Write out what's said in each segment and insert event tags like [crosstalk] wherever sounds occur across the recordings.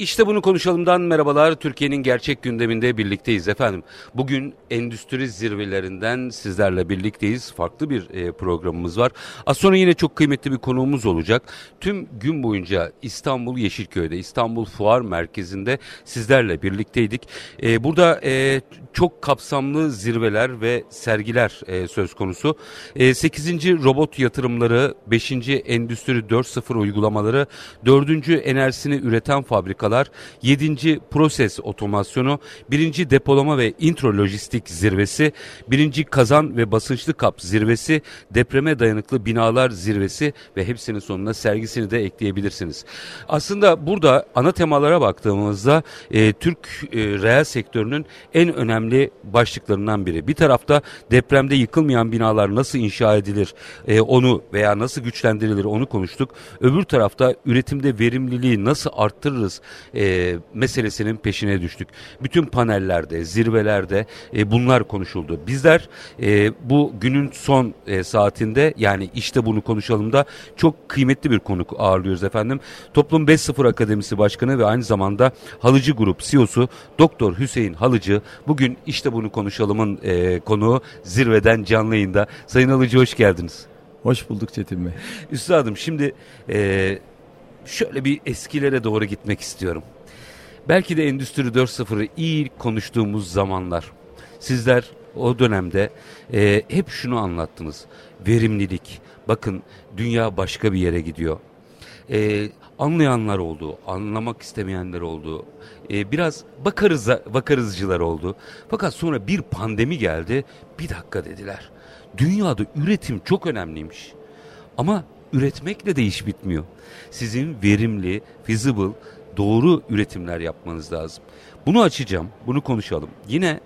İşte bunu konuşalımdan merhabalar. Türkiye'nin gerçek gündeminde birlikteyiz efendim. Bugün endüstri zirvelerinden sizlerle birlikteyiz. Farklı bir e, programımız var. Az sonra yine çok kıymetli bir konuğumuz olacak. Tüm gün boyunca İstanbul Yeşilköy'de, İstanbul Fuar Merkezi'nde sizlerle birlikteydik. E, burada e, çok kapsamlı zirveler ve sergiler e, söz konusu. E, 8. robot yatırımları, 5. Endüstri 4.0 uygulamaları, 4. enerjisini üreten fabrikalar, 7. proses otomasyonu, 1. depolama ve intro lojistik zirvesi, 1. kazan ve basınçlı kap zirvesi, depreme dayanıklı binalar zirvesi ve hepsinin sonuna sergisini de ekleyebilirsiniz. Aslında burada ana temalara baktığımızda e, Türk e, reel sektörünün en önemli başlıklarından biri. Bir tarafta depremde yıkılmayan binalar nasıl inşa edilir e, onu veya nasıl güçlendirilir onu konuştuk. Öbür tarafta üretimde verimliliği nasıl arttırırız e, meselesinin peşine düştük. Bütün panellerde, zirvelerde e, bunlar konuşuldu. Bizler e, bu günün son e, saatinde yani işte bunu konuşalım da çok kıymetli bir konuk ağırlıyoruz efendim. Toplum 5.0 Akademisi Başkanı ve aynı zamanda Halıcı Grup CEO'su Doktor Hüseyin Halıcı bugün işte bunu konuşalımın e, konuğu zirveden canlı yayında. Sayın Halıcı hoş geldiniz. Hoş bulduk Çetin Bey. Üstadım şimdi e, şöyle bir eskilere doğru gitmek istiyorum. Belki de Endüstri 4.0'ı ilk konuştuğumuz zamanlar sizler o dönemde e, hep şunu anlattınız. Verimlilik. Bakın dünya başka bir yere gidiyor. E, anlayanlar oldu, anlamak istemeyenler oldu. E, biraz bakarız bakarızcılar oldu. Fakat sonra bir pandemi geldi. Bir dakika dediler. Dünyada üretim çok önemliymiş. Ama üretmekle de iş bitmiyor. Sizin verimli, feasible, doğru üretimler yapmanız lazım. Bunu açacağım, bunu konuşalım. Yine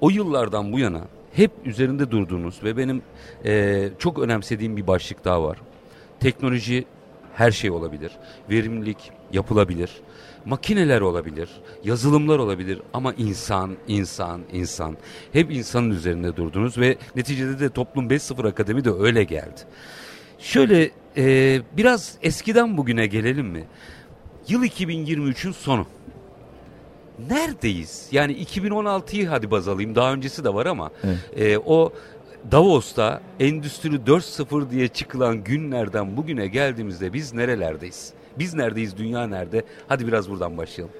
o yıllardan bu yana hep üzerinde durduğunuz ve benim e, çok önemsediğim bir başlık daha var. Teknoloji her şey olabilir. Verimlilik yapılabilir. Makineler olabilir, yazılımlar olabilir ama insan, insan, insan. Hep insanın üzerinde durdunuz ve neticede de Toplum 5.0 Akademi de öyle geldi. Şöyle e, biraz eskiden bugüne gelelim mi? Yıl 2023'ün sonu. Neredeyiz? Yani 2016'yı hadi baz alayım. Daha öncesi de var ama evet. e, o Davos'ta Endüstri 4.0 diye çıkılan günlerden bugüne geldiğimizde biz nerelerdeyiz? Biz neredeyiz? Dünya nerede? Hadi biraz buradan başlayalım.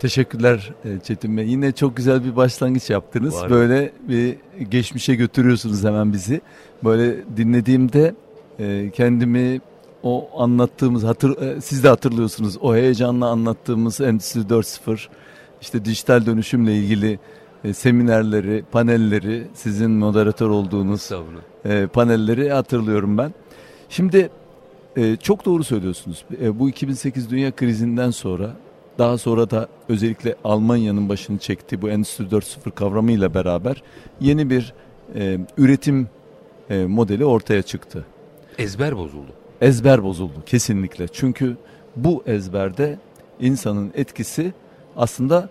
Teşekkürler e, Çetin Bey. Yine çok güzel bir başlangıç yaptınız. Var. Böyle bir geçmişe götürüyorsunuz hemen bizi. Böyle dinlediğimde e, kendimi o anlattığımız hatır e, siz de hatırlıyorsunuz o heyecanla anlattığımız Endüstri 4.0 işte dijital dönüşümle ilgili seminerleri, panelleri, sizin moderatör olduğunuz panelleri hatırlıyorum ben. Şimdi e, çok doğru söylüyorsunuz. E, bu 2008 dünya krizinden sonra daha sonra da özellikle Almanya'nın başını çektiği bu Endüstri 4.0 kavramıyla beraber yeni bir e, üretim e, modeli ortaya çıktı. Ezber bozuldu. Ezber bozuldu kesinlikle. Çünkü bu ezberde insanın etkisi aslında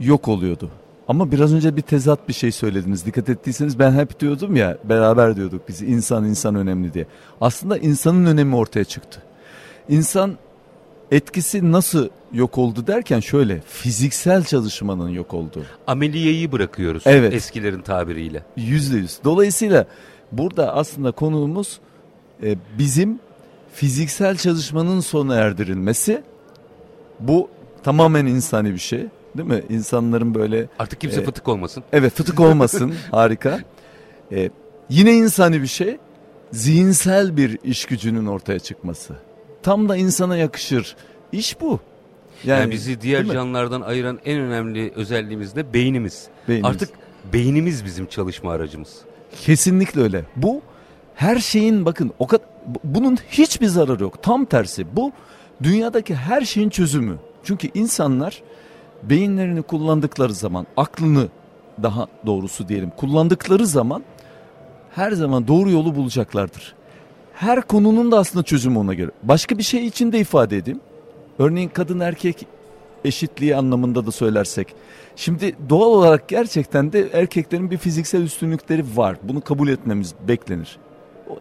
yok oluyordu. Ama biraz önce bir tezat bir şey söylediniz. Dikkat ettiyseniz ben hep diyordum ya beraber diyorduk biz insan insan önemli diye. Aslında insanın önemi ortaya çıktı. İnsan etkisi nasıl yok oldu derken şöyle fiziksel çalışmanın yok olduğu. Ameliyeyi bırakıyoruz evet. eskilerin tabiriyle. Yüzde yüz. Dolayısıyla burada aslında konuğumuz e, bizim fiziksel çalışmanın sona erdirilmesi. Bu tamamen insani bir şey. Değil mi? İnsanların böyle... Artık kimse e, fıtık olmasın. Evet fıtık olmasın. [laughs] Harika. E, yine insani bir şey. Zihinsel bir iş gücünün ortaya çıkması. Tam da insana yakışır. İş bu. Yani, yani bizi diğer canlılardan ayıran en önemli özelliğimiz de beynimiz. beynimiz. Artık beynimiz bizim çalışma aracımız. Kesinlikle öyle. Bu her şeyin bakın o kadar bunun hiçbir zararı yok. Tam tersi bu dünyadaki her şeyin çözümü. Çünkü insanlar beyinlerini kullandıkları zaman, aklını daha doğrusu diyelim kullandıkları zaman her zaman doğru yolu bulacaklardır. Her konunun da aslında çözümü ona göre. Başka bir şey için de ifade edeyim. Örneğin kadın erkek eşitliği anlamında da söylersek. Şimdi doğal olarak gerçekten de erkeklerin bir fiziksel üstünlükleri var. Bunu kabul etmemiz beklenir.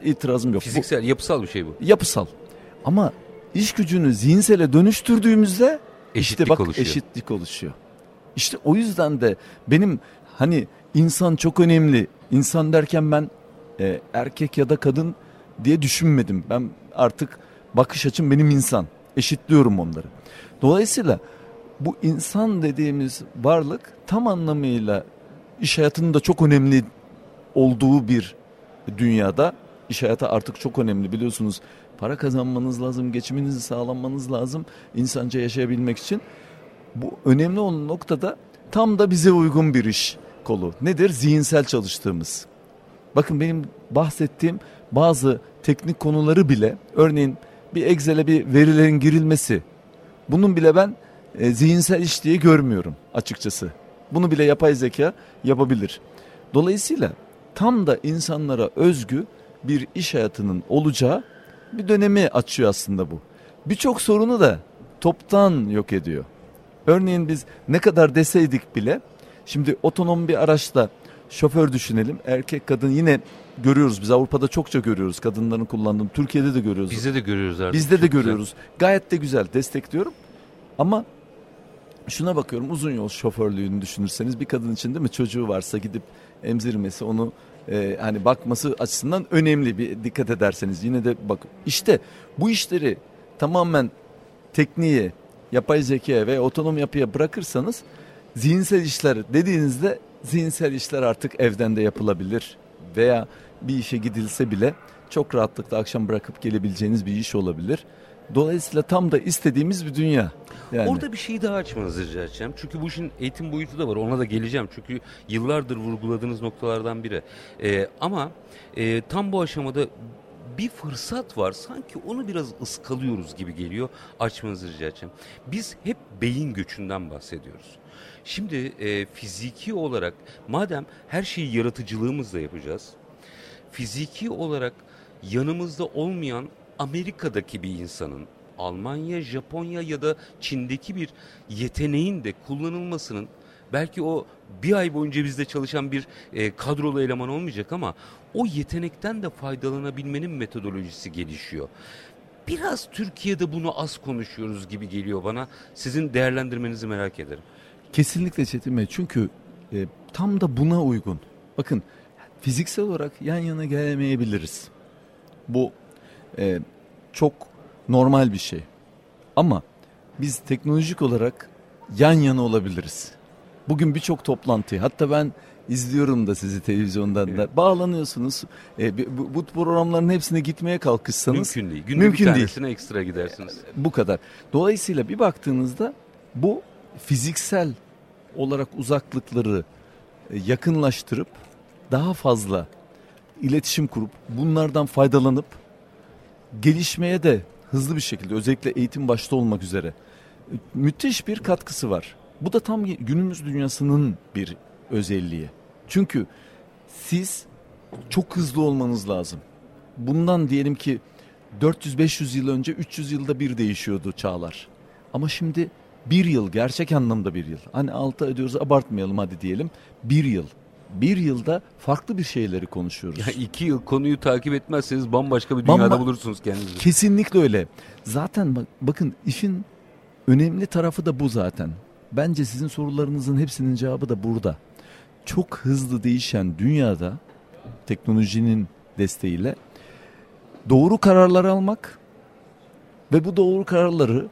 İtirazım yok. Fiziksel, bu, yapısal bir şey bu. Yapısal. Ama iş gücünü zihinsele dönüştürdüğümüzde Eşitlik işte bak oluşuyor. eşitlik oluşuyor. İşte o yüzden de benim hani insan çok önemli. İnsan derken ben e, erkek ya da kadın diye düşünmedim. Ben artık bakış açım benim insan. Eşitliyorum onları. Dolayısıyla bu insan dediğimiz varlık tam anlamıyla iş hayatının da çok önemli olduğu bir dünyada iş hayatı artık çok önemli biliyorsunuz. Para kazanmanız lazım, geçiminizi sağlanmanız lazım insanca yaşayabilmek için. Bu önemli olan noktada tam da bize uygun bir iş kolu. Nedir? Zihinsel çalıştığımız. Bakın benim bahsettiğim bazı teknik konuları bile örneğin bir Excel'e bir verilerin girilmesi. Bunun bile ben e, zihinsel iş diye görmüyorum açıkçası. Bunu bile yapay zeka yapabilir. Dolayısıyla tam da insanlara özgü bir iş hayatının olacağı bir dönemi açıyor aslında bu. Birçok sorunu da toptan yok ediyor. Örneğin biz ne kadar deseydik bile şimdi otonom bir araçla şoför düşünelim. Erkek kadın yine görüyoruz biz Avrupa'da çokça görüyoruz kadınların kullandığını. Türkiye'de de görüyoruz. Bizde de görüyoruz artık. Bizde de Çok görüyoruz. güzel. Gayet de güzel destekliyorum. Ama şuna bakıyorum uzun yol şoförlüğünü düşünürseniz bir kadın için değil mi çocuğu varsa gidip emzirmesi onu e, hani bakması açısından önemli bir dikkat ederseniz yine de bak işte bu işleri tamamen tekniğe yapay zekaya ve otonom yapıya bırakırsanız zihinsel işler dediğinizde zihinsel işler artık evden de yapılabilir veya bir işe gidilse bile çok rahatlıkla akşam bırakıp gelebileceğiniz bir iş olabilir. Dolayısıyla tam da istediğimiz bir dünya. Yani Orada bir şey daha açmanızı rica edeceğim. Çünkü bu işin eğitim boyutu da var. Ona da geleceğim. Çünkü yıllardır vurguladığınız noktalardan biri. Ee, ama e, tam bu aşamada bir fırsat var. Sanki onu biraz ıskalıyoruz gibi geliyor. Açmanızı rica edeceğim. Biz hep beyin göçünden bahsediyoruz. Şimdi e, fiziki olarak madem her şeyi yaratıcılığımızla yapacağız. Fiziki olarak yanımızda olmayan Amerika'daki bir insanın Almanya, Japonya ya da Çin'deki bir yeteneğin de kullanılmasının belki o bir ay boyunca bizde çalışan bir e, kadrolu eleman olmayacak ama o yetenekten de faydalanabilmenin metodolojisi gelişiyor. Biraz Türkiye'de bunu az konuşuyoruz gibi geliyor bana. Sizin değerlendirmenizi merak ederim. Kesinlikle Çetin Bey çünkü e, tam da buna uygun. Bakın fiziksel olarak yan yana gelemeyebiliriz. Bu e, çok normal bir şey. Ama biz teknolojik olarak yan yana olabiliriz. Bugün birçok toplantı hatta ben izliyorum da sizi televizyondan da bağlanıyorsunuz. E, bu, bu programların hepsine gitmeye kalkışsanız Mümkün değil. Günde mümkün bir değil. tanesine ekstra gidersiniz. bu kadar. Dolayısıyla bir baktığınızda bu fiziksel olarak uzaklıkları e, yakınlaştırıp daha fazla iletişim kurup bunlardan faydalanıp gelişmeye de hızlı bir şekilde özellikle eğitim başta olmak üzere e, müthiş bir katkısı var. Bu da tam günümüz dünyasının bir özelliği. Çünkü siz çok hızlı olmanız lazım. Bundan diyelim ki 400-500 yıl önce 300 yılda bir değişiyordu çağlar. Ama şimdi bir yıl gerçek anlamda bir yıl. Hani altı ediyoruz abartmayalım hadi diyelim. Bir yıl. Bir yılda farklı bir şeyleri konuşuyoruz. Ya iki yıl konuyu takip etmezseniz bambaşka bir dünyada Bamba- bulursunuz kendinizi. Kesinlikle öyle. Zaten bak, bakın işin önemli tarafı da bu zaten. Bence sizin sorularınızın hepsinin cevabı da burada. Çok hızlı değişen dünyada teknolojinin desteğiyle doğru kararlar almak ve bu doğru kararları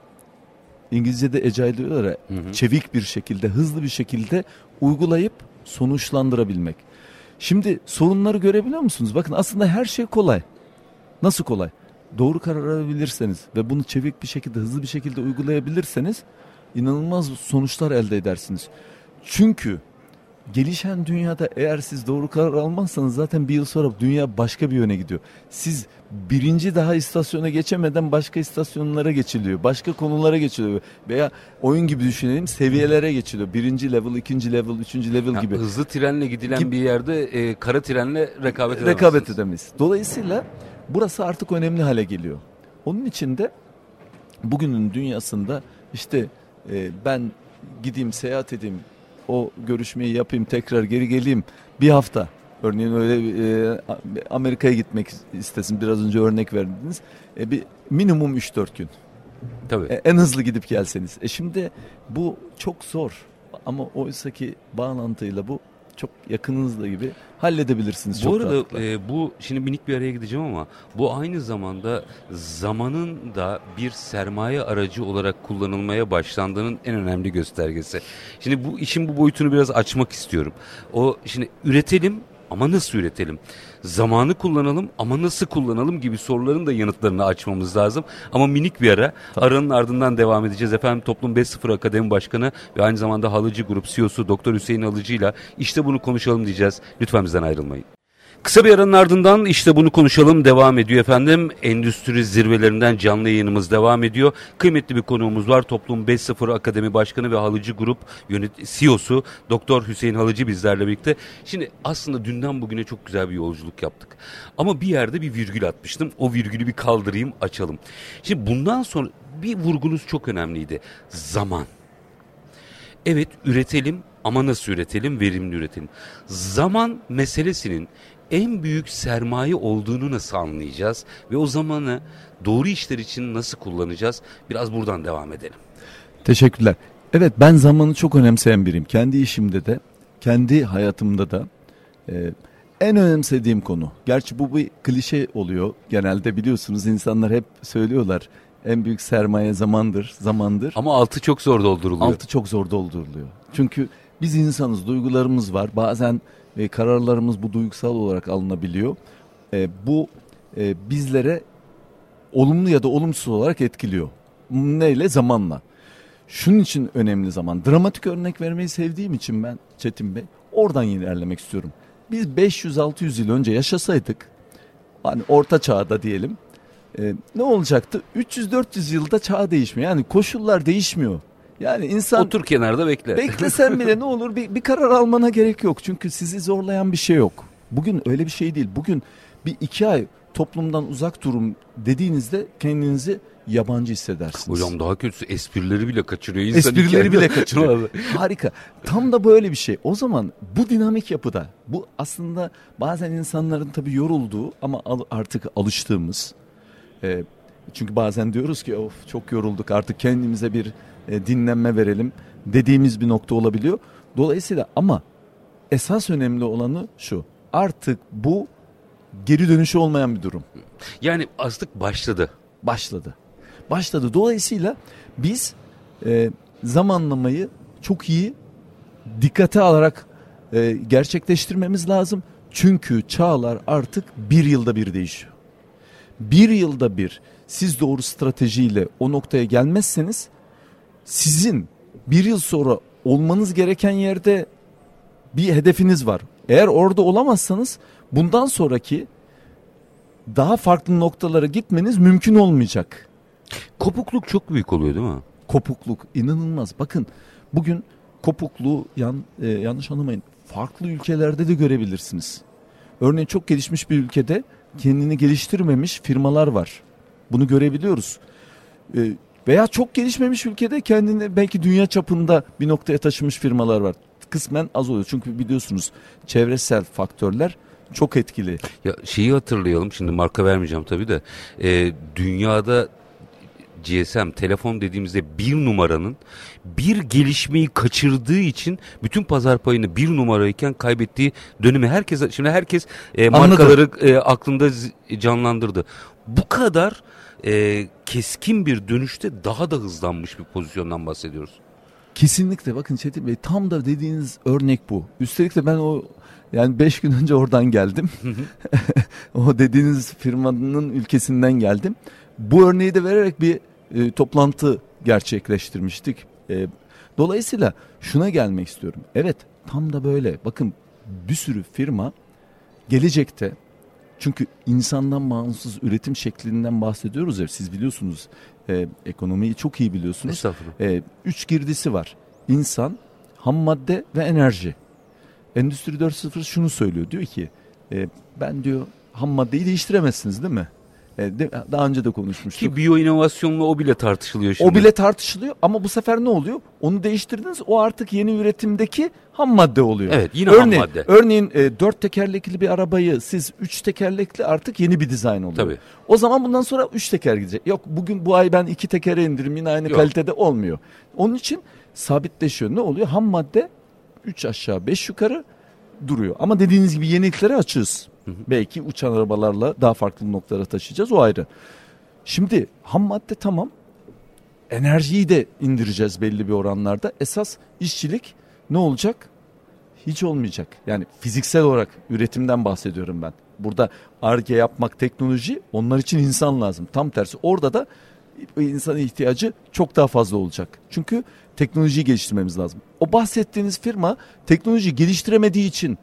İngilizce'de agile diyorlar ya, Hı hı. çevik bir şekilde, hızlı bir şekilde uygulayıp sonuçlandırabilmek. Şimdi sorunları görebiliyor musunuz? Bakın aslında her şey kolay. Nasıl kolay? Doğru karar alabilirseniz ve bunu çevik bir şekilde, hızlı bir şekilde uygulayabilirseniz inanılmaz sonuçlar elde edersiniz. Çünkü gelişen dünyada eğer siz doğru karar almazsanız zaten bir yıl sonra dünya başka bir yöne gidiyor. Siz birinci daha istasyona geçemeden başka istasyonlara geçiliyor. Başka konulara geçiliyor. Veya oyun gibi düşünelim seviyelere geçiliyor. Birinci level, ikinci level, üçüncü level Ya gibi. Hızlı trenle gidilen Gibi- bir yerde e, kara trenle rekabet edemezsiniz. rekabet edemeyiz. Dolayısıyla burası artık önemli hale geliyor. Onun için de bugünün dünyasında işte e, ben gideyim seyahat edeyim o görüşmeyi yapayım tekrar geri geleyim bir hafta örneğin öyle e, Amerika'ya gitmek istesin biraz önce örnek verdiniz e, bir minimum 3-4 gün Tabii. E, en hızlı gidip gelseniz. E şimdi bu çok zor. Ama oysa ki bağlantıyla bu çok yakınınızla gibi halledebilirsiniz. Bu çok arada rahatlıkla. e, bu şimdi minik bir araya gideceğim ama bu aynı zamanda zamanın da bir sermaye aracı olarak kullanılmaya başlandığının en önemli göstergesi. Şimdi bu işin bu boyutunu biraz açmak istiyorum. O şimdi üretelim ama nasıl üretelim? Zamanı kullanalım ama nasıl kullanalım gibi soruların da yanıtlarını açmamız lazım. Ama minik bir ara. Aranın ardından devam edeceğiz. Efendim Toplum 5.0 Akademi Başkanı ve aynı zamanda Halıcı Grup CEO'su Doktor Hüseyin Halıcı ile işte bunu konuşalım diyeceğiz. Lütfen bizden ayrılmayın. Kısa bir aranın ardından işte bunu konuşalım devam ediyor efendim. Endüstri zirvelerinden canlı yayınımız devam ediyor. Kıymetli bir konuğumuz var. Toplum 5.0 Akademi Başkanı ve Halıcı Grup yönet CEO'su Doktor Hüseyin Halıcı bizlerle birlikte. Şimdi aslında dünden bugüne çok güzel bir yolculuk yaptık. Ama bir yerde bir virgül atmıştım. O virgülü bir kaldırayım açalım. Şimdi bundan sonra bir vurgunuz çok önemliydi. Zaman. Evet üretelim ama nasıl üretelim? Verimli üretelim. Zaman meselesinin en büyük sermaye olduğunu nasıl anlayacağız ve o zamanı doğru işler için nasıl kullanacağız? Biraz buradan devam edelim. Teşekkürler. Evet ben zamanı çok önemseyen biriyim. Kendi işimde de, kendi hayatımda da e, en önemsediğim konu. Gerçi bu bir klişe oluyor. Genelde biliyorsunuz insanlar hep söylüyorlar. En büyük sermaye zamandır, zamandır. Ama altı çok zor dolduruluyor. Altı çok zor dolduruluyor. Çünkü biz insanız, duygularımız var. Bazen e, kararlarımız bu duygusal olarak alınabiliyor. E, bu e, bizlere olumlu ya da olumsuz olarak etkiliyor. Neyle? Zamanla. Şunun için önemli zaman. Dramatik örnek vermeyi sevdiğim için ben Çetin Bey oradan ilerlemek istiyorum. Biz 500-600 yıl önce yaşasaydık hani orta çağda diyelim e, ne olacaktı? 300-400 yılda çağ değişmiyor. Yani koşullar değişmiyor. Yani insan Otur kenarda bekle. beklesen bile [laughs] ne olur bir, bir karar almana gerek yok. Çünkü sizi zorlayan bir şey yok. Bugün öyle bir şey değil. Bugün bir iki ay toplumdan uzak durun dediğinizde kendinizi yabancı hissedersiniz. Hocam daha kötüsü esprileri bile kaçırıyor. İnsan Esprileri hikayede- bile kaçırıyor. [laughs] Harika. Tam da böyle bir şey. O zaman bu dinamik yapıda bu aslında bazen insanların tabii yorulduğu ama artık alıştığımız e, çünkü bazen diyoruz ki of çok yorulduk artık kendimize bir e, dinlenme verelim dediğimiz bir nokta olabiliyor. Dolayısıyla ama esas önemli olanı şu. Artık bu geri dönüşü olmayan bir durum. Yani azlık başladı. Başladı. Başladı. Dolayısıyla biz e, zamanlamayı çok iyi dikkate alarak e, gerçekleştirmemiz lazım. Çünkü çağlar artık bir yılda bir değişiyor. Bir yılda bir siz doğru stratejiyle o noktaya gelmezseniz sizin bir yıl sonra olmanız gereken yerde bir hedefiniz var. Eğer orada olamazsanız bundan sonraki daha farklı noktalara gitmeniz mümkün olmayacak. Kopukluk çok büyük oluyor değil mi? Kopukluk inanılmaz. Bakın bugün kopukluğu yan, e, yanlış anlamayın farklı ülkelerde de görebilirsiniz. Örneğin çok gelişmiş bir ülkede kendini geliştirmemiş firmalar var. Bunu görebiliyoruz. E, veya çok gelişmemiş ülkede kendini belki dünya çapında bir noktaya taşımış firmalar var. Kısmen az oluyor. Çünkü biliyorsunuz çevresel faktörler çok etkili. Ya şeyi hatırlayalım şimdi marka vermeyeceğim tabii de Ee, dünyada GSM telefon dediğimizde bir numaranın bir gelişmeyi kaçırdığı için bütün pazar payını bir numarayken kaybettiği dönemi herkes şimdi herkes e, Anladım. markaları e, aklında canlandırdı. Bu kadar e, keskin bir dönüşte daha da hızlanmış bir pozisyondan bahsediyoruz. Kesinlikle bakın Çetin Bey tam da dediğiniz örnek bu. Üstelik de ben o yani 5 gün önce oradan geldim. [laughs] o dediğiniz firmanın ülkesinden geldim. Bu örneği de vererek bir e, toplantı gerçekleştirmiştik. E, dolayısıyla şuna gelmek istiyorum. Evet tam da böyle. Bakın bir sürü firma gelecekte çünkü insandan bağımsız üretim şeklinden bahsediyoruz ya siz biliyorsunuz e, ekonomiyi çok iyi biliyorsunuz. Estağfurullah. E, üç girdisi var. İnsan, ham madde ve enerji. Endüstri 4.0 şunu söylüyor. Diyor ki e, ben diyor ham maddeyi değiştiremezsiniz değil mi? E, daha önce de konuşmuştuk. Ki biyo inovasyonla o bile tartışılıyor şimdi. O bile tartışılıyor ama bu sefer ne oluyor? Onu değiştirdiniz o artık yeni üretimdeki ham madde oluyor. Evet yine örneğin, ham madde. Örneğin e, dört tekerlekli bir arabayı siz üç tekerlekli artık yeni bir dizayn oluyor. Tabii. O zaman bundan sonra üç teker gidecek. Yok bugün bu ay ben iki tekere indirim yine aynı Yok. kalitede olmuyor. Onun için sabitleşiyor. Ne oluyor? Ham madde üç aşağı beş yukarı duruyor. Ama dediğiniz gibi yeniliklere açığız. Hı hı. Belki uçan arabalarla daha farklı noktalara taşıyacağız o ayrı. Şimdi ham madde tamam. Enerjiyi de indireceğiz belli bir oranlarda. Esas işçilik ne olacak? Hiç olmayacak. Yani fiziksel olarak üretimden bahsediyorum ben. Burada ARGE yapmak teknoloji onlar için insan lazım. Tam tersi orada da insan ihtiyacı çok daha fazla olacak. Çünkü teknolojiyi geliştirmemiz lazım. O bahsettiğiniz firma teknoloji geliştiremediği için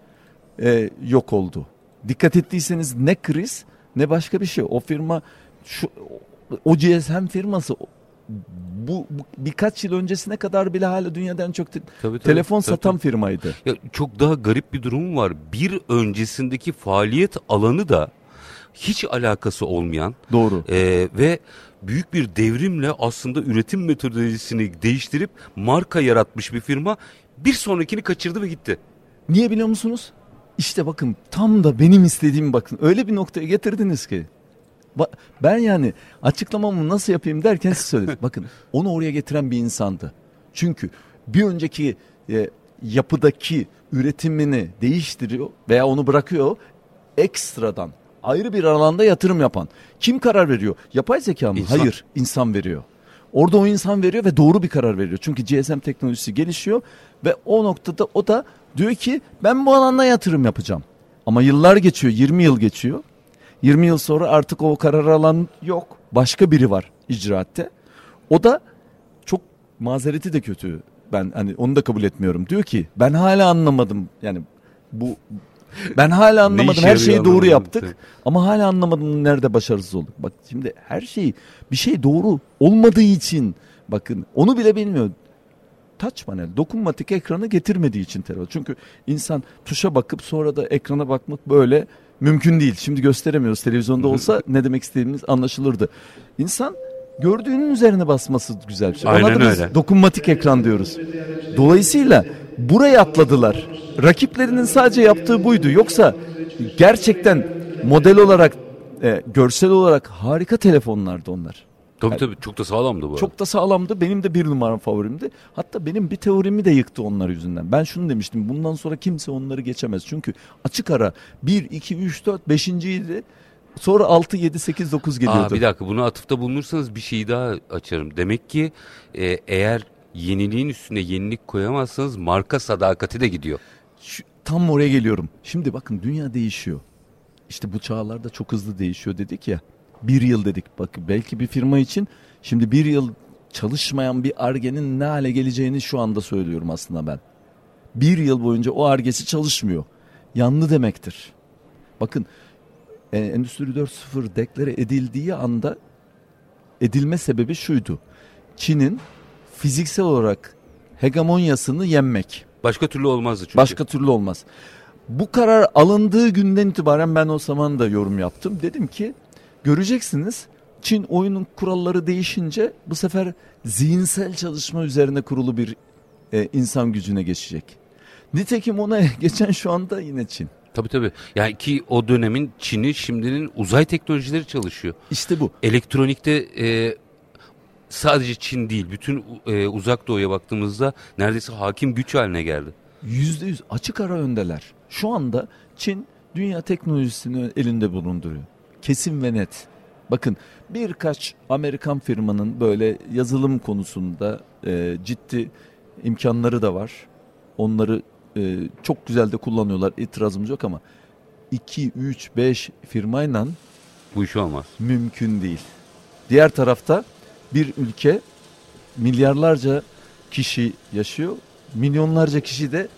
e, yok oldu. Dikkat ettiyseniz ne kriz ne başka bir şey. O firma şu o GSM firması bu, bu birkaç yıl öncesine kadar bile hala dünyadan çok te- tabii, tabii, telefon tabii, satan tabii. firmaydı. Ya çok daha garip bir durum var. Bir öncesindeki faaliyet alanı da hiç alakası olmayan. Doğru. E, ve büyük bir devrimle aslında üretim metodolojisini değiştirip marka yaratmış bir firma bir sonrakini kaçırdı ve gitti. Niye biliyor musunuz? İşte bakın tam da benim istediğim bakın öyle bir noktaya getirdiniz ki. Ben yani açıklamamı nasıl yapayım derken siz söylediniz. [laughs] bakın onu oraya getiren bir insandı. Çünkü bir önceki e, yapıdaki üretimini değiştiriyor veya onu bırakıyor ekstradan ayrı bir alanda yatırım yapan. Kim karar veriyor? Yapay zeka mı? İnsan. Hayır, insan veriyor. Orada o insan veriyor ve doğru bir karar veriyor. Çünkü GSM teknolojisi gelişiyor ve o noktada o da diyor ki ben bu alanda yatırım yapacağım. Ama yıllar geçiyor, 20 yıl geçiyor. 20 yıl sonra artık o karar alan yok. Başka biri var icraatte. O da çok mazereti de kötü. Ben hani onu da kabul etmiyorum. Diyor ki ben hala anlamadım. Yani bu ben hala anlamadım. Her şeyi doğru yaptık. Ama hala anlamadım nerede başarısız olduk. Bak şimdi her şey bir şey doğru olmadığı için bakın onu bile bilmiyor. Touch panel, dokunmatik ekranı getirmediği için terör. Çünkü insan tuşa bakıp sonra da ekrana bakmak böyle mümkün değil. Şimdi gösteremiyoruz. Televizyonda olsa ne demek istediğimiz anlaşılırdı. İnsan gördüğünün üzerine basması güzel bir şey. Aynen Ona da öyle. dokunmatik ekran diyoruz. Dolayısıyla buraya atladılar. Rakiplerinin sadece yaptığı buydu. Yoksa gerçekten model olarak, e, görsel olarak harika telefonlardı onlar. Tabii yani, tabii çok da sağlamdı bu. Çok da sağlamdı. Benim de bir numaram favorimdi. Hatta benim bir teorimi de yıktı onlar yüzünden. Ben şunu demiştim. Bundan sonra kimse onları geçemez. Çünkü açık ara 1, 2, 3, 4, 5. idi. Sonra 6, 7, 8, 9 geliyordu. Aa, bir dakika bunu atıfta bulunursanız bir şeyi daha açarım. Demek ki e, eğer yeniliğin üstüne yenilik koyamazsanız marka sadakati de gidiyor. Şu, tam oraya geliyorum. Şimdi bakın dünya değişiyor. İşte bu çağlarda çok hızlı değişiyor dedik ya. Bir yıl dedik. Bak belki bir firma için şimdi bir yıl çalışmayan bir argenin ne hale geleceğini şu anda söylüyorum aslında ben. Bir yıl boyunca o argesi çalışmıyor. Yanlı demektir. Bakın e, Endüstri 4.0 deklare edildiği anda edilme sebebi şuydu. Çin'in fiziksel olarak hegemonyasını yenmek. Başka türlü olmazdı çünkü. Başka türlü olmaz. Bu karar alındığı günden itibaren ben o zaman da yorum yaptım. Dedim ki göreceksiniz Çin oyunun kuralları değişince bu sefer zihinsel çalışma üzerine kurulu bir e, insan gücüne geçecek. Nitekim ona [laughs] geçen şu anda yine Çin. Tabii tabii. Yani ki o dönemin Çin'i şimdinin uzay teknolojileri çalışıyor. İşte bu. Elektronikte e, sadece Çin değil bütün e, uzak doğuya baktığımızda neredeyse hakim güç haline geldi. Yüzde yüz açık ara öndeler. Şu anda Çin dünya teknolojisini elinde bulunduruyor. Kesin ve net. Bakın birkaç Amerikan firmanın böyle yazılım konusunda e, ciddi imkanları da var. Onları e, çok güzel de kullanıyorlar. İtirazımız yok ama 2, 3, 5 firmayla bu iş olmaz. Mümkün değil. Diğer tarafta bir ülke milyarlarca kişi yaşıyor. Milyonlarca kişi de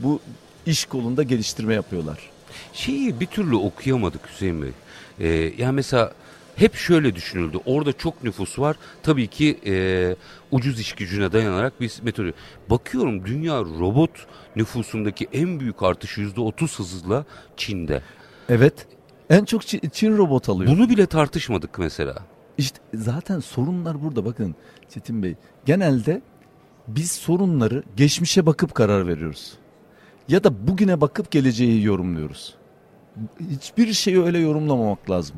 bu iş kolunda geliştirme yapıyorlar. Şeyi bir türlü okuyamadık Hüseyin Bey. Ee, yani mesela hep şöyle düşünüldü. Orada çok nüfus var. Tabii ki e, ucuz iş gücüne dayanarak bir metode. Bakıyorum dünya robot nüfusundaki en büyük artış yüzde otuz hızla Çin'de. Evet. En çok Çin, Çin robot alıyor. Bunu bile tartışmadık mesela. İşte zaten sorunlar burada bakın Çetin Bey. Genelde biz sorunları geçmişe bakıp karar veriyoruz. Ya da bugüne bakıp geleceği yorumluyoruz. Hiçbir şeyi öyle yorumlamamak lazım.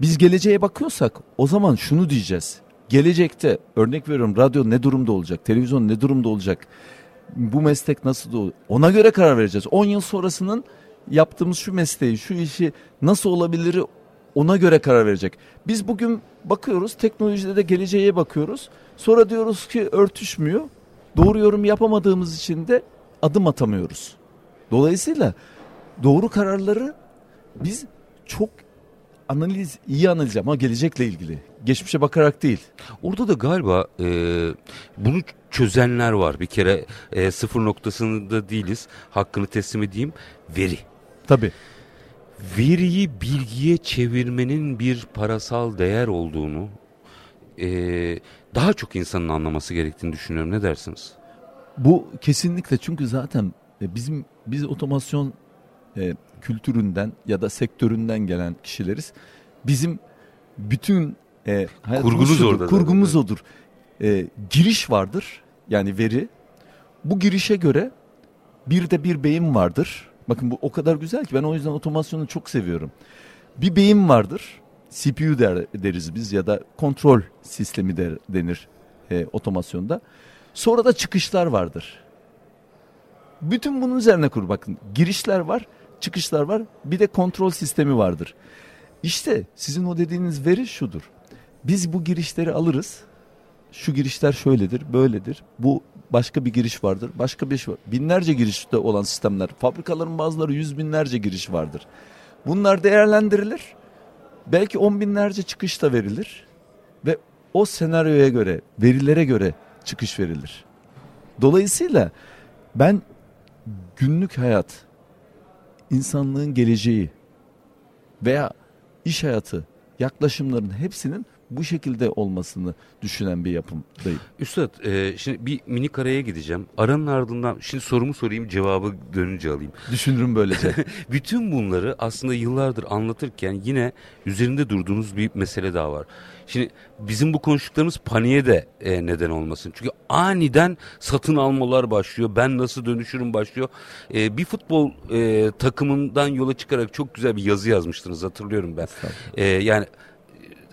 Biz geleceğe bakıyorsak o zaman şunu diyeceğiz. Gelecekte örnek veriyorum radyo ne durumda olacak, televizyon ne durumda olacak, bu meslek nasıl olur ona göre karar vereceğiz. 10 yıl sonrasının yaptığımız şu mesleği, şu işi nasıl olabilir ona göre karar verecek. Biz bugün bakıyoruz teknolojide de geleceğe bakıyoruz. Sonra diyoruz ki örtüşmüyor. Doğru yorum yapamadığımız için de adım atamıyoruz. Dolayısıyla doğru kararları biz çok analiz, iyi analiz ama gelecekle ilgili. Geçmişe bakarak değil. Orada da galiba e, bunu çözenler var. Bir kere e, sıfır noktasında değiliz. Hakkını teslim edeyim. Veri. Tabii. Veriyi bilgiye çevirmenin bir parasal değer olduğunu e, daha çok insanın anlaması gerektiğini düşünüyorum. Ne dersiniz? Bu kesinlikle çünkü zaten e, bizim biz otomasyon e, kültüründen ya da sektöründen gelen kişileriz. Bizim bütün e, kurgunuz orada. Kurgumuz zaten. odur. E, giriş vardır yani veri. Bu girişe göre bir de bir beyin vardır. Bakın bu o kadar güzel ki ben o yüzden otomasyonu çok seviyorum. Bir beyin vardır. CPU der, deriz biz ya da kontrol sistemi der, denir e, otomasyonda. Sonra da çıkışlar vardır. Bütün bunun üzerine kur bakın. Girişler var, çıkışlar var. Bir de kontrol sistemi vardır. İşte sizin o dediğiniz veri şudur. Biz bu girişleri alırız. Şu girişler şöyledir, böyledir. Bu başka bir giriş vardır, başka bir şey var. Binlerce girişte olan sistemler, fabrikaların bazıları yüz binlerce giriş vardır. Bunlar değerlendirilir. Belki on binlerce çıkış da verilir. Ve o senaryoya göre, verilere göre çıkış verilir. Dolayısıyla ben günlük hayat, insanlığın geleceği veya iş hayatı yaklaşımların hepsinin bu şekilde olmasını düşünen bir yapımdayım. Üstad e, şimdi bir minik araya gideceğim. Aranın ardından şimdi sorumu sorayım cevabı dönünce alayım. Düşünürüm böylece. [laughs] Bütün bunları aslında yıllardır anlatırken yine üzerinde durduğunuz bir mesele daha var. Şimdi bizim bu konuştuklarımız paniğe de e, neden olmasın. Çünkü aniden satın almalar başlıyor. Ben nasıl dönüşürüm başlıyor. E, bir futbol e, takımından yola çıkarak çok güzel bir yazı yazmıştınız hatırlıyorum ben. E, yani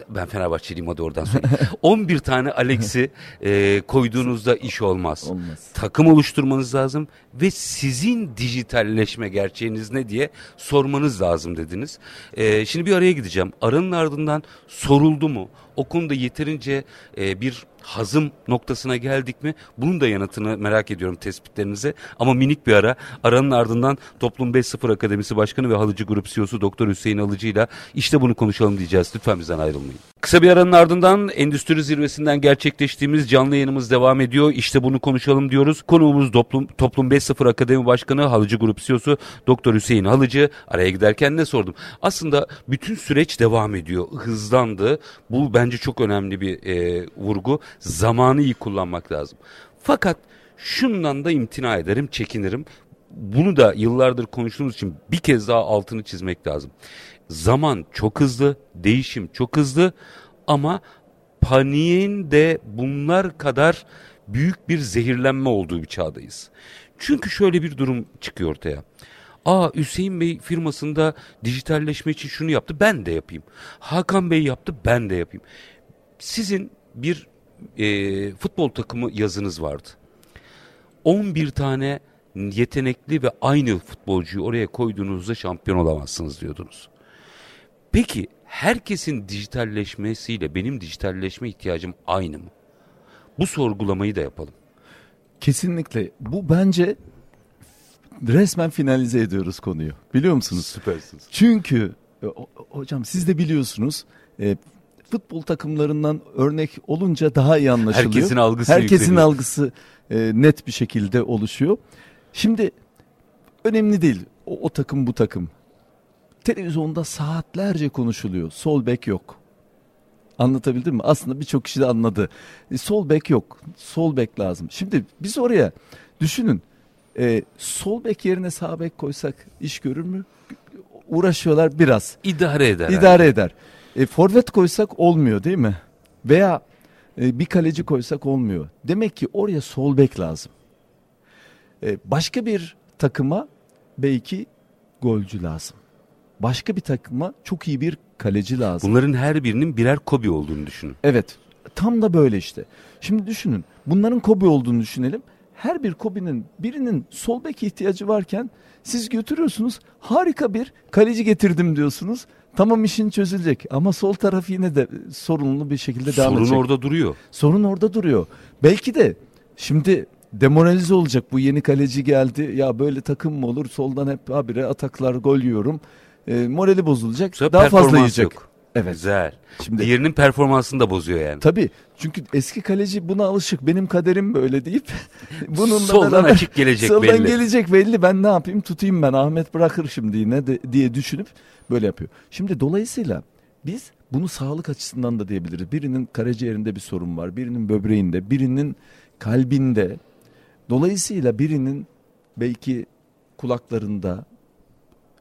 ben Fenerbahçeliyim hadi oradan sonra. [laughs] 11 tane Alex'i e, koyduğunuzda iş olmaz. olmaz. Takım oluşturmanız lazım ve sizin dijitalleşme gerçeğiniz ne diye sormanız lazım dediniz. E, şimdi bir araya gideceğim. Aranın ardından soruldu mu? O konuda yeterince e, bir hazım noktasına geldik mi? Bunun da yanıtını merak ediyorum tespitlerinize. Ama minik bir ara. Aranın ardından Toplum 5.0 Akademisi Başkanı ve Halıcı Grup CEO'su Doktor Hüseyin Alıcı ile işte bunu konuşalım diyeceğiz. Lütfen bizden ayrılmayın. Kısa bir aranın ardından endüstri zirvesinden gerçekleştiğimiz canlı yayınımız devam ediyor. İşte bunu konuşalım diyoruz. Konuğumuz Toplum, Toplum 5.0 Akademi Başkanı Halıcı Grup CEO'su Doktor Hüseyin Halıcı. Araya giderken ne sordum? Aslında bütün süreç devam ediyor. Hızlandı. Bu bence çok önemli bir e, vurgu. Zamanı iyi kullanmak lazım. Fakat şundan da imtina ederim, çekinirim. Bunu da yıllardır konuştuğumuz için bir kez daha altını çizmek lazım. Zaman çok hızlı, değişim çok hızlı ama paniğin de bunlar kadar büyük bir zehirlenme olduğu bir çağdayız. Çünkü şöyle bir durum çıkıyor ortaya. Aa Hüseyin Bey firmasında dijitalleşme için şunu yaptı ben de yapayım. Hakan Bey yaptı ben de yapayım. Sizin bir e, futbol takımı yazınız vardı. 11 tane yetenekli ve aynı futbolcuyu oraya koyduğunuzda şampiyon olamazsınız diyordunuz. Peki herkesin dijitalleşmesiyle benim dijitalleşme ihtiyacım aynı mı? Bu sorgulamayı da yapalım. Kesinlikle. Bu bence resmen finalize ediyoruz konuyu. Biliyor musunuz? Süpersiniz. Çünkü e, hocam siz de biliyorsunuz e, futbol takımlarından örnek olunca daha iyi anlaşılıyor. Herkesin algısı Herkesin yükleniyor. algısı e, net bir şekilde oluşuyor. Şimdi önemli değil o, o takım bu takım. Televizyonda saatlerce konuşuluyor. Sol bek yok. Anlatabildim mi? Aslında birçok kişi de anladı. E, sol bek yok. Sol bek lazım. Şimdi biz oraya düşünün. E, sol bek yerine sağ bek koysak iş görür mü? uğraşıyorlar biraz. İdare eder. İdare yani. eder. E, forvet koysak olmuyor değil mi? Veya e, bir kaleci koysak olmuyor. Demek ki oraya sol bek lazım. E, başka bir takıma belki golcü lazım. Başka bir takıma çok iyi bir kaleci lazım. Bunların her birinin birer Kobe olduğunu düşünün. Evet. Tam da böyle işte. Şimdi düşünün. Bunların Kobe olduğunu düşünelim. Her bir Kobe'nin birinin sol bek ihtiyacı varken siz götürüyorsunuz. Harika bir kaleci getirdim diyorsunuz. Tamam işin çözülecek ama sol taraf yine de sorunlu bir şekilde devam Sorun edecek. Sorun orada duruyor. Sorun orada duruyor. Belki de şimdi demoralize olacak bu yeni kaleci geldi. Ya böyle takım mı olur? Soldan hep habire ataklar gol yiyorum. E, morali bozulacak. Sonra daha fazla yiyecek. Yok. Evet. Güzel. Şimdi diğerinin performansını da bozuyor yani. Tabii. Çünkü eski kaleci buna alışık. Benim kaderim böyle deyip [laughs] bununla soldan beraber, açık gelecek soldan belli. Soldan gelecek belli. Ben ne yapayım? Tutayım ben. Ahmet bırakır şimdi yine de, diye düşünüp böyle yapıyor. Şimdi dolayısıyla biz bunu sağlık açısından da diyebiliriz. Birinin karaciğerinde bir sorun var, birinin böbreğinde, birinin kalbinde. Dolayısıyla birinin belki kulaklarında,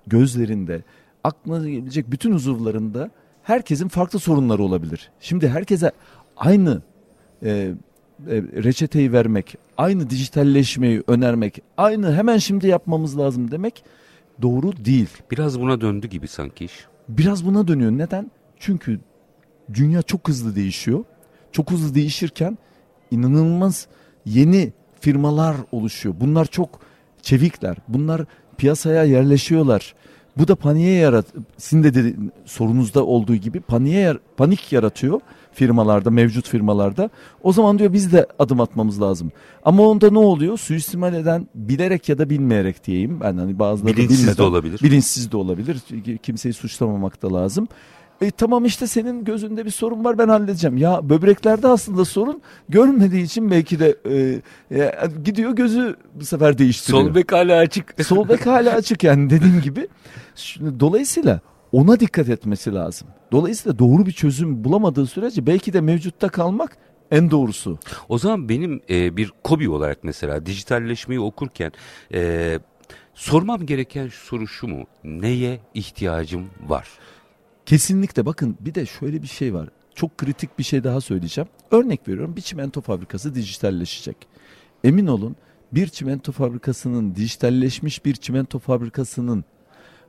gözlerinde, aklına gelecek bütün uzuvlarında herkesin farklı sorunları olabilir. Şimdi herkese aynı e, e, reçeteyi vermek, aynı dijitalleşmeyi önermek, aynı hemen şimdi yapmamız lazım demek doğru değil. Biraz buna döndü gibi sanki iş. Biraz buna dönüyor. Neden? Çünkü dünya çok hızlı değişiyor. Çok hızlı değişirken inanılmaz yeni firmalar oluşuyor. Bunlar çok çevikler. Bunlar piyasaya yerleşiyorlar. Bu da paniğe yarat sizin de dedi, sorunuzda olduğu gibi paniğe panik yaratıyor firmalarda, mevcut firmalarda. O zaman diyor biz de adım atmamız lazım. Ama onda ne oluyor? Suistimal eden bilerek ya da bilmeyerek diyeyim. Ben hani bazıları bilinçsiz bilmeden, de olabilir. Bilinçsiz de olabilir. Kimseyi suçlamamak da lazım. E, tamam işte senin gözünde bir sorun var ben halledeceğim. Ya böbreklerde aslında sorun görmediği için belki de e, e, gidiyor gözü bu sefer değiştiriyor. Sol bek hala açık. [laughs] Sol bek hala açık yani dediğim gibi. Dolayısıyla ona dikkat etmesi lazım. Dolayısıyla doğru bir çözüm bulamadığı sürece belki de mevcutta kalmak en doğrusu. O zaman benim e, bir kobi olarak mesela dijitalleşmeyi okurken e, sormam gereken soru şu mu? Neye ihtiyacım var? Kesinlikle bakın bir de şöyle bir şey var. Çok kritik bir şey daha söyleyeceğim. Örnek veriyorum bir çimento fabrikası dijitalleşecek. Emin olun bir çimento fabrikasının dijitalleşmiş bir çimento fabrikasının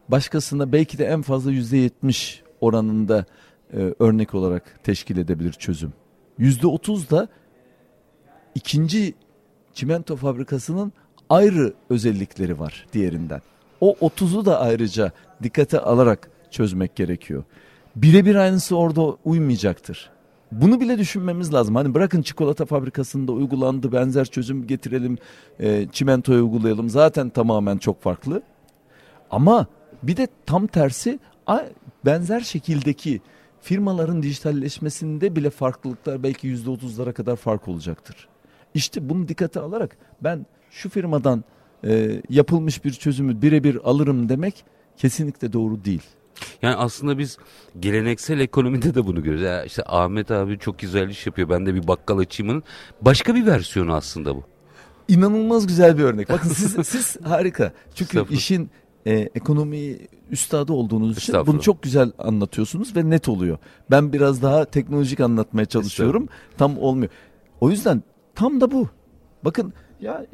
başkasında belki de en fazla yüzde yetmiş oranında e, örnek olarak teşkil edebilir çözüm. Yüzde otuz da ikinci çimento fabrikasının ayrı özellikleri var diğerinden. O otuzu da ayrıca dikkate alarak çözmek gerekiyor. Birebir aynısı orada uymayacaktır. Bunu bile düşünmemiz lazım. Hani bırakın çikolata fabrikasında uygulandı benzer çözüm getirelim, e, çimentoya uygulayalım. Zaten tamamen çok farklı. Ama bir de tam tersi benzer şekildeki firmaların dijitalleşmesinde bile farklılıklar belki yüzde otuzlara kadar fark olacaktır. İşte bunu dikkate alarak ben şu firmadan e, yapılmış bir çözümü birebir alırım demek kesinlikle doğru değil. Yani aslında biz geleneksel ekonomide de bunu görüyoruz. Yani işte Ahmet abi çok güzel iş yapıyor. Ben de bir bakkal açayımın başka bir versiyonu aslında bu. İnanılmaz güzel bir örnek. Bakın siz [laughs] siz harika. Çünkü işin e, ekonomi üstadı olduğunuz için bunu çok güzel anlatıyorsunuz ve net oluyor. Ben biraz daha teknolojik anlatmaya çalışıyorum. Tam olmuyor. O yüzden tam da bu. Bakın ya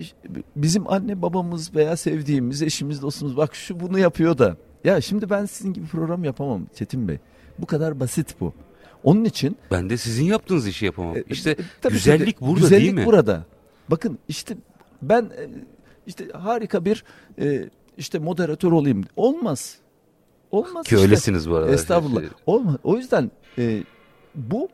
bizim anne babamız veya sevdiğimiz eşimiz dostumuz bak şu bunu yapıyor da ya şimdi ben sizin gibi program yapamam Çetin Bey. Bu kadar basit bu. Onun için ben de sizin yaptığınız işi yapamam. E, işte e, güzellik tabii, burada güzellik değil mi? burada. Bakın işte ben e, işte harika bir e, işte moderatör olayım. Olmaz. Olmaz Ki işte. öylesiniz bu arada. Estağfurullah. Olmaz. O yüzden e, bu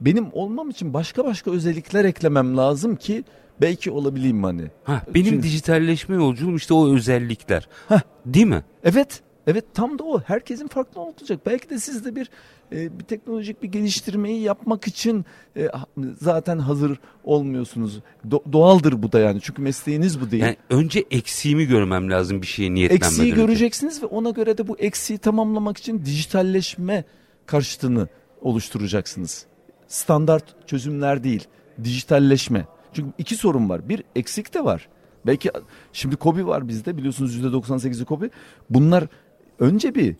benim olmam için başka başka özellikler eklemem lazım ki belki olabileyim hani. Ha, benim Çünkü... dijitalleşme yolculuğum işte o özellikler. Ha, değil mi? Evet. Evet tam da o. Herkesin farklı olacak. Belki de siz de bir e, bir teknolojik bir geliştirmeyi yapmak için e, zaten hazır olmuyorsunuz. Do- doğaldır bu da yani. Çünkü mesleğiniz bu değil. Yani önce eksiğimi görmem lazım bir şeye niyetlenmeden Eksiği önce. göreceksiniz ve ona göre de bu eksiği tamamlamak için dijitalleşme karşıtını oluşturacaksınız. Standart çözümler değil, dijitalleşme. Çünkü iki sorun var. Bir eksik de var. Belki şimdi Kobi var bizde biliyorsunuz %98'i Kobi. Bunlar önce bir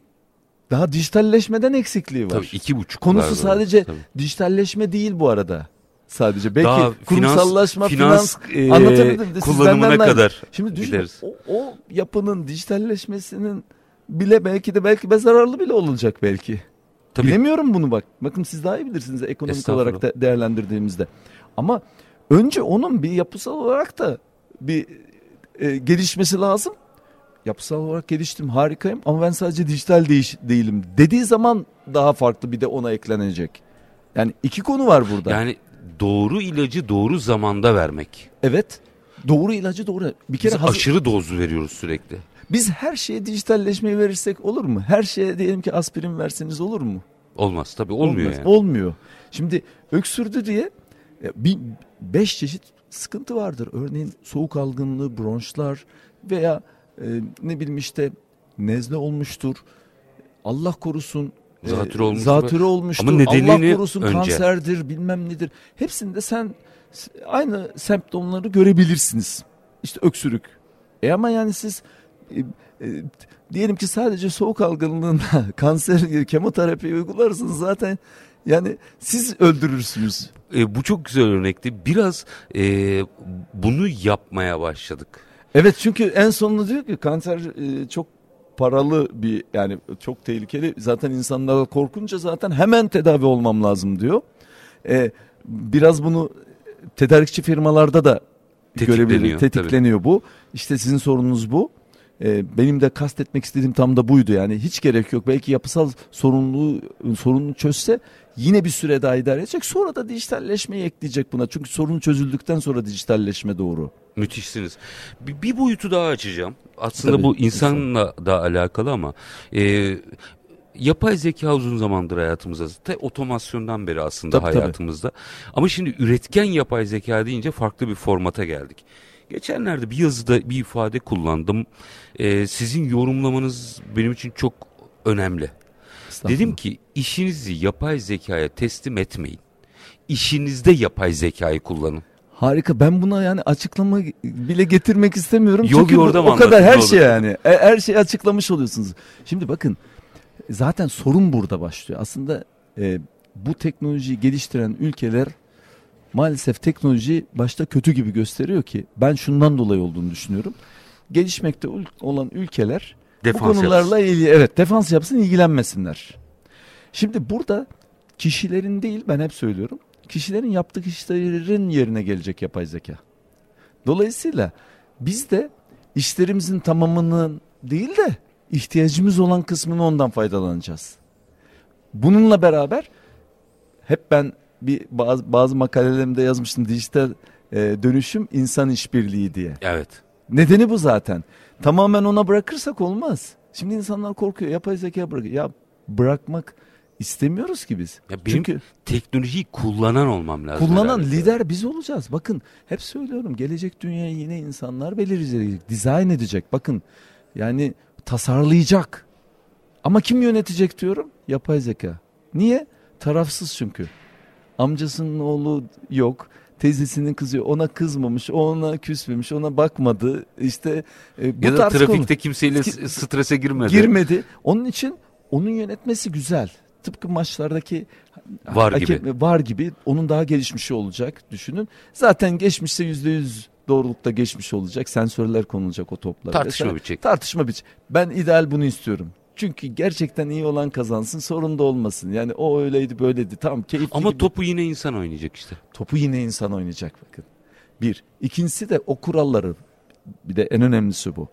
daha dijitalleşmeden eksikliği var. Tabii iki buçuk. Konusu sadece tabii. dijitalleşme değil bu arada. Sadece belki daha kurumsallaşma, finans, finans e, anlatabildim. kullanımına kadar Şimdi düşün, o, o yapının dijitalleşmesinin bile belki de belki de zararlı bile olacak belki. Tabii. Bilemiyorum bunu bak. Bakın siz daha iyi bilirsiniz ekonomik olarak da değerlendirdiğimizde. Ama önce onun bir yapısal olarak da bir e, gelişmesi lazım. Yapısal olarak geliştim harikayım ama ben sadece dijital değiş, değilim dediği zaman daha farklı bir de ona eklenecek. Yani iki konu var burada. Yani doğru ilacı doğru zamanda vermek. Evet. Doğru ilacı doğru. Bir kere Biz hazır... aşırı doz veriyoruz sürekli. Biz her şeye dijitalleşmeyi verirsek olur mu? Her şeye diyelim ki aspirin verseniz olur mu? Olmaz tabii olmuyor Olmaz, yani. Olmuyor. Şimdi öksürdü diye bir beş çeşit sıkıntı vardır. Örneğin soğuk algınlığı, bronşlar veya e, ne bileyim işte nezle olmuştur. Allah korusun e, zatürre olmuş zatürre olmuştur. Ama nedenini Allah korusun önce. kanserdir bilmem nedir. Hepsinde sen aynı semptomları görebilirsiniz. İşte öksürük. E ama yani siz e, e, diyelim ki sadece soğuk algınlığında [laughs] kanser kemoterapi uygularsınız zaten yani siz öldürürsünüz. E, bu çok güzel örnekti. Biraz e, bunu yapmaya başladık. Evet çünkü en sonunda diyor ki kanser e, çok paralı bir yani çok tehlikeli. Zaten insanlar korkunca zaten hemen tedavi olmam lazım diyor. E, biraz bunu tedarikçi firmalarda da görebiliyor. Tetikleniyor tabii. bu. İşte sizin sorununuz bu. E, benim de kastetmek istediğim tam da buydu yani hiç gerek yok. Belki yapısal sorunluğu sorununu çözse yine bir süre daha idare edecek. Sonra da dijitalleşmeyi ekleyecek buna. Çünkü sorun çözüldükten sonra dijitalleşme doğru. Müthişsiniz. Bir, bir boyutu daha açacağım. Aslında Tabii, bu insanla insan. da alakalı ama e, yapay zeka uzun zamandır hayatımızda. Te otomasyondan beri aslında tabii, hayatımızda. Tabii. Ama şimdi üretken yapay zeka deyince farklı bir formata geldik. Geçenlerde bir yazıda bir ifade kullandım. Ee, sizin yorumlamanız benim için çok önemli. Dedim ki işinizi yapay zekaya teslim etmeyin. İşinizde yapay zekayı kullanın. Harika. Ben buna yani açıklama bile getirmek istemiyorum. Yok Çünkü bu, o kadar her şey yani. E, her şeyi açıklamış oluyorsunuz. Şimdi bakın zaten sorun burada başlıyor. Aslında e, bu teknolojiyi geliştiren ülkeler maalesef teknoloji başta kötü gibi gösteriyor ki ben şundan dolayı olduğunu düşünüyorum. Gelişmekte olan ülkeler defans bu konularla ilgili evet defans yapsın ilgilenmesinler. Şimdi burada kişilerin değil ben hep söylüyorum. Kişilerin yaptığı işlerin yerine gelecek yapay zeka. Dolayısıyla biz de işlerimizin tamamının değil de ihtiyacımız olan kısmını ondan faydalanacağız. Bununla beraber hep ben bir bazı, bazı makalelerimde yazmıştım dijital e, dönüşüm insan işbirliği diye. Evet. Nedeni bu zaten. Tamamen ona bırakırsak olmaz. Şimdi insanlar korkuyor. Yapay zeka bırakıyor. Ya bırakmak istemiyoruz ki biz. Ya benim Çünkü teknolojiyi kullanan olmam lazım. Kullanan herhalde. lider biz olacağız. Bakın hep söylüyorum gelecek dünyayı yine insanlar belirleyecek, dizayn edecek. Bakın yani tasarlayacak. Ama kim yönetecek diyorum? Yapay zeka. Niye? Tarafsız çünkü. Amcasının oğlu yok teyzesinin kızıyor. Ona kızmamış, ona küsmemiş, ona bakmadı. İşte e, bu ya da trafikte konu. kimseyle strese girmedi. Girmedi. Onun için onun yönetmesi güzel. Tıpkı maçlardaki var gibi. Var gibi. Onun daha gelişmişi olacak düşünün. Zaten geçmişse yüzde yüz doğrulukta geçmiş olacak. Sensörler konulacak o toplara. Tartışma bitecek. Tartışma bitecek. Ben ideal bunu istiyorum. Çünkü gerçekten iyi olan kazansın sorun da olmasın. Yani o öyleydi böyleydi tamam keyifli Ama gibi. topu yine insan oynayacak işte. Topu yine insan oynayacak bakın. Bir. İkincisi de o kuralları bir de en önemlisi bu.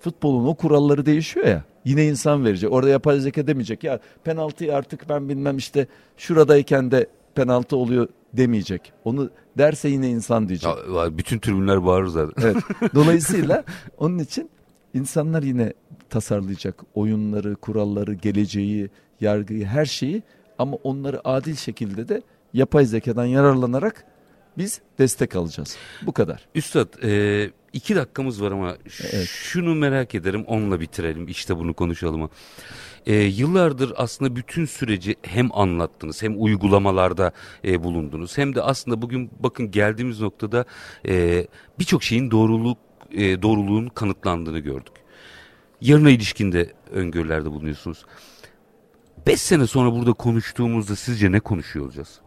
Futbolun o kuralları değişiyor ya. Yine insan verecek. Orada yapay zeka demeyecek. Ya penaltıyı artık ben bilmem işte şuradayken de penaltı oluyor demeyecek. Onu derse yine insan diyecek. Ya, bütün tribünler bağırır zaten. Evet. [laughs] Dolayısıyla onun için insanlar yine tasarlayacak oyunları, kuralları, geleceği, yargıyı, her şeyi ama onları adil şekilde de yapay zekadan yararlanarak biz destek alacağız. Bu kadar. Üstad e, iki dakikamız var ama evet. şunu merak ederim onunla bitirelim işte bunu konuşalım. E, yıllardır aslında bütün süreci hem anlattınız hem uygulamalarda e, bulundunuz hem de aslında bugün bakın geldiğimiz noktada e, birçok şeyin doğruluk e, doğruluğun kanıtlandığını gördük. yarına ilişkinde öngörülerde bulunuyorsunuz. Beş sene sonra burada konuştuğumuzda sizce ne konuşuyor olacağız?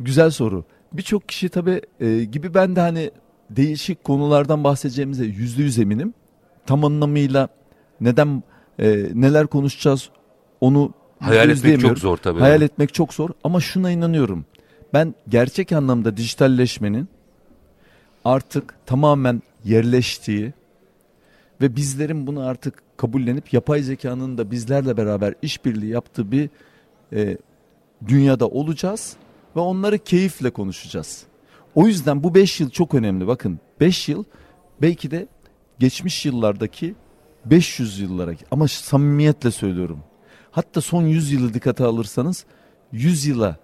Güzel soru. Birçok kişi tabii e, gibi ben de hani değişik konulardan bahsedeceğimize yüzde yüz eminim. Tam anlamıyla neden e, neler konuşacağız onu hayal etmek çok zor tabii. Hayal etmek çok zor ama şuna inanıyorum. Ben gerçek anlamda dijitalleşmenin artık tamamen yerleştiği ve bizlerin bunu artık kabullenip yapay zekanın da bizlerle beraber işbirliği yaptığı bir e, dünyada olacağız ve onları keyifle konuşacağız. O yüzden bu 5 yıl çok önemli. Bakın 5 yıl belki de geçmiş yıllardaki 500 yıllara ama samimiyetle söylüyorum. Hatta son 100 yılı dikkate alırsanız 100 yıla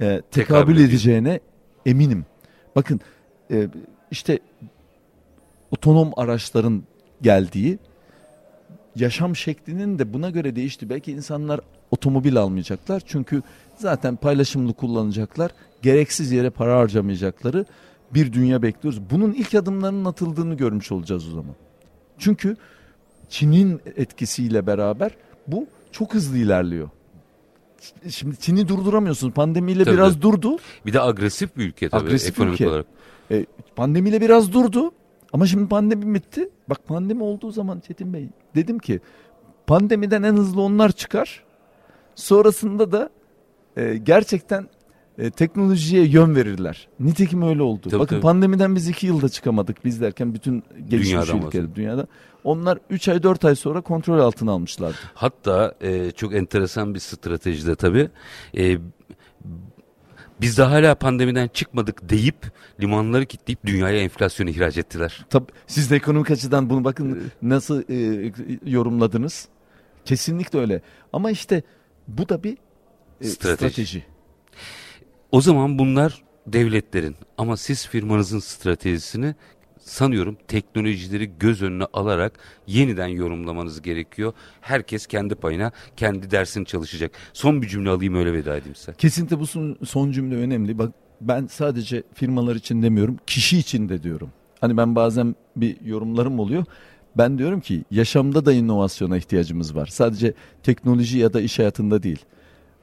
e, tekabül edeceğine eminim. Bakın e, işte otonom araçların geldiği yaşam şeklinin de buna göre değişti. Belki insanlar otomobil almayacaklar çünkü zaten paylaşımlı kullanacaklar. Gereksiz yere para harcamayacakları bir dünya bekliyoruz. Bunun ilk adımlarının atıldığını görmüş olacağız o zaman. Çünkü Çin'in etkisiyle beraber bu çok hızlı ilerliyor. Şimdi Çin'i durduramıyorsunuz. Pandemiyle tabii. biraz durdu. Bir de agresif bir ülke tabii agresif ekonomik ülke. olarak. E, pandemiyle biraz durdu. Ama şimdi pandemi bitti. Bak pandemi olduğu zaman Çetin Bey dedim ki pandemiden en hızlı onlar çıkar. Sonrasında da e, gerçekten e, teknolojiye yön verirler. Nitekim öyle oldu. Tabii, Bakın tabii. pandemiden biz iki yılda çıkamadık biz derken bütün gelişmiş ülkeler dünyada. Onlar 3 ay 4 ay sonra kontrol altına almışlardı. Hatta e, çok enteresan bir stratejide tabii. E, biz de hala pandemiden çıkmadık deyip limanları kilitleyip dünyaya enflasyon ihraç ettiler. Tabii siz de ekonomik açıdan bunu bakın nasıl e, yorumladınız. Kesinlikle öyle. Ama işte bu da bir e, strateji. strateji. O zaman bunlar devletlerin ama siz firmanızın stratejisini sanıyorum teknolojileri göz önüne alarak yeniden yorumlamanız gerekiyor. Herkes kendi payına kendi dersini çalışacak. Son bir cümle alayım öyle veda edeyim size. Kesinlikle bu son, cümle önemli. Bak ben sadece firmalar için demiyorum kişi için de diyorum. Hani ben bazen bir yorumlarım oluyor. Ben diyorum ki yaşamda da inovasyona ihtiyacımız var. Sadece teknoloji ya da iş hayatında değil.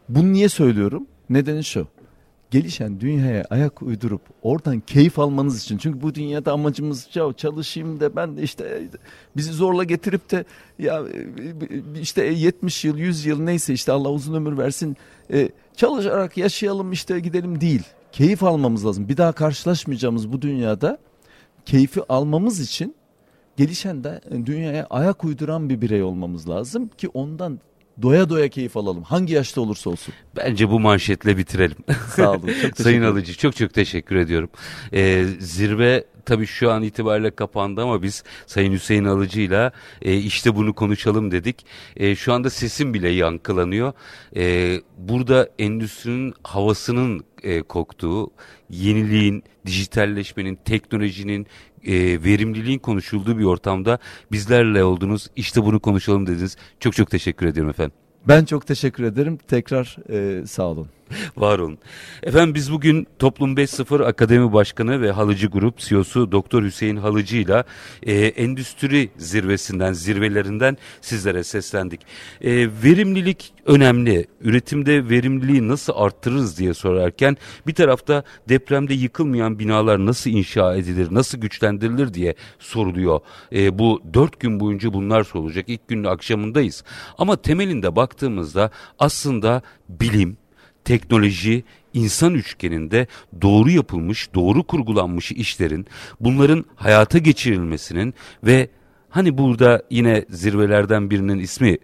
Bunu niye söylüyorum? Nedeni şu gelişen dünyaya ayak uydurup oradan keyif almanız için. Çünkü bu dünyada amacımız ya çalışayım da ben de işte bizi zorla getirip de ya işte 70 yıl 100 yıl neyse işte Allah uzun ömür versin e, çalışarak yaşayalım işte gidelim değil. Keyif almamız lazım. Bir daha karşılaşmayacağımız bu dünyada keyfi almamız için gelişen de dünyaya ayak uyduran bir birey olmamız lazım ki ondan doya doya keyif alalım. Hangi yaşta olursa olsun. Bence bu manşetle bitirelim. [laughs] Sağ olun. Çok [laughs] Sayın Alıcı çok çok teşekkür ediyorum. Ee, zirve tabii şu an itibariyle kapandı ama biz Sayın Hüseyin Alıcı'yla e, işte bunu konuşalım dedik. E, şu anda sesim bile yankılanıyor. E, burada endüstrinin havasının e, koktuğu, yeniliğin, dijitalleşmenin, teknolojinin, e, verimliliğin konuşulduğu bir ortamda bizlerle oldunuz. İşte bunu konuşalım dediniz. Çok çok teşekkür ediyorum efendim. Ben çok teşekkür ederim. Tekrar e, sağ olun. [laughs] Var olun. Efendim biz bugün Toplum 5.0 Akademi Başkanı ve Halıcı Grup CEO'su Doktor Hüseyin Halıcı ile endüstri zirvesinden, zirvelerinden sizlere seslendik. E, verimlilik önemli. Üretimde verimliliği nasıl arttırırız diye sorarken bir tarafta depremde yıkılmayan binalar nasıl inşa edilir, nasıl güçlendirilir diye soruluyor. E, bu dört gün boyunca bunlar sorulacak. İlk günün akşamındayız. Ama temelinde baktığımızda aslında bilim, teknoloji, insan üçgeninde doğru yapılmış, doğru kurgulanmış işlerin bunların hayata geçirilmesinin ve hani burada yine zirvelerden birinin ismi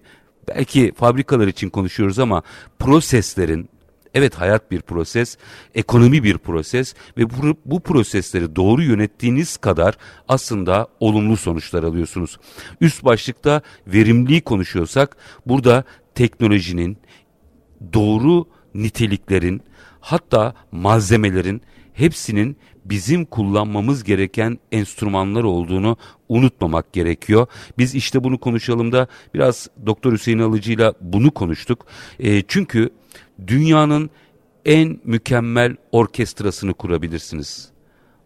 belki fabrikalar için konuşuyoruz ama proseslerin Evet hayat bir proses, ekonomi bir proses ve bu, bu prosesleri doğru yönettiğiniz kadar aslında olumlu sonuçlar alıyorsunuz. Üst başlıkta verimliliği konuşuyorsak burada teknolojinin doğru niteliklerin hatta malzemelerin hepsinin bizim kullanmamız gereken enstrümanlar olduğunu unutmamak gerekiyor. Biz işte bunu konuşalım da biraz Doktor Hüseyin Alıcı ile bunu konuştuk. E, çünkü dünyanın en mükemmel orkestrasını kurabilirsiniz.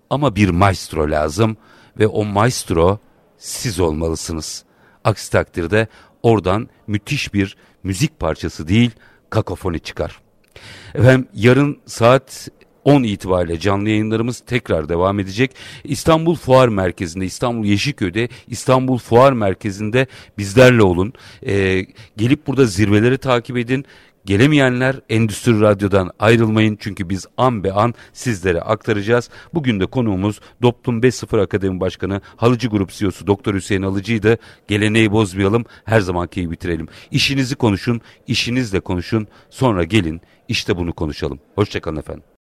Ama bir maestro lazım ve o maestro siz olmalısınız. Aksi takdirde oradan müthiş bir müzik parçası değil kakofoni çıkar. Efendim yarın saat 10 itibariyle canlı yayınlarımız tekrar devam edecek. İstanbul Fuar Merkezi'nde, İstanbul Yeşilköy'de, İstanbul Fuar Merkezi'nde bizlerle olun. Ee, gelip burada zirveleri takip edin. Gelemeyenler Endüstri Radyo'dan ayrılmayın çünkü biz an be an sizlere aktaracağız. Bugün de konuğumuz Doplum 5.0 Akademi Başkanı Halıcı Grup CEO'su Doktor Hüseyin Halıcı'ydı. Geleneği bozmayalım, her zamanki bitirelim. İşinizi konuşun, işinizle konuşun, sonra gelin işte bunu konuşalım. Hoşçakalın efendim.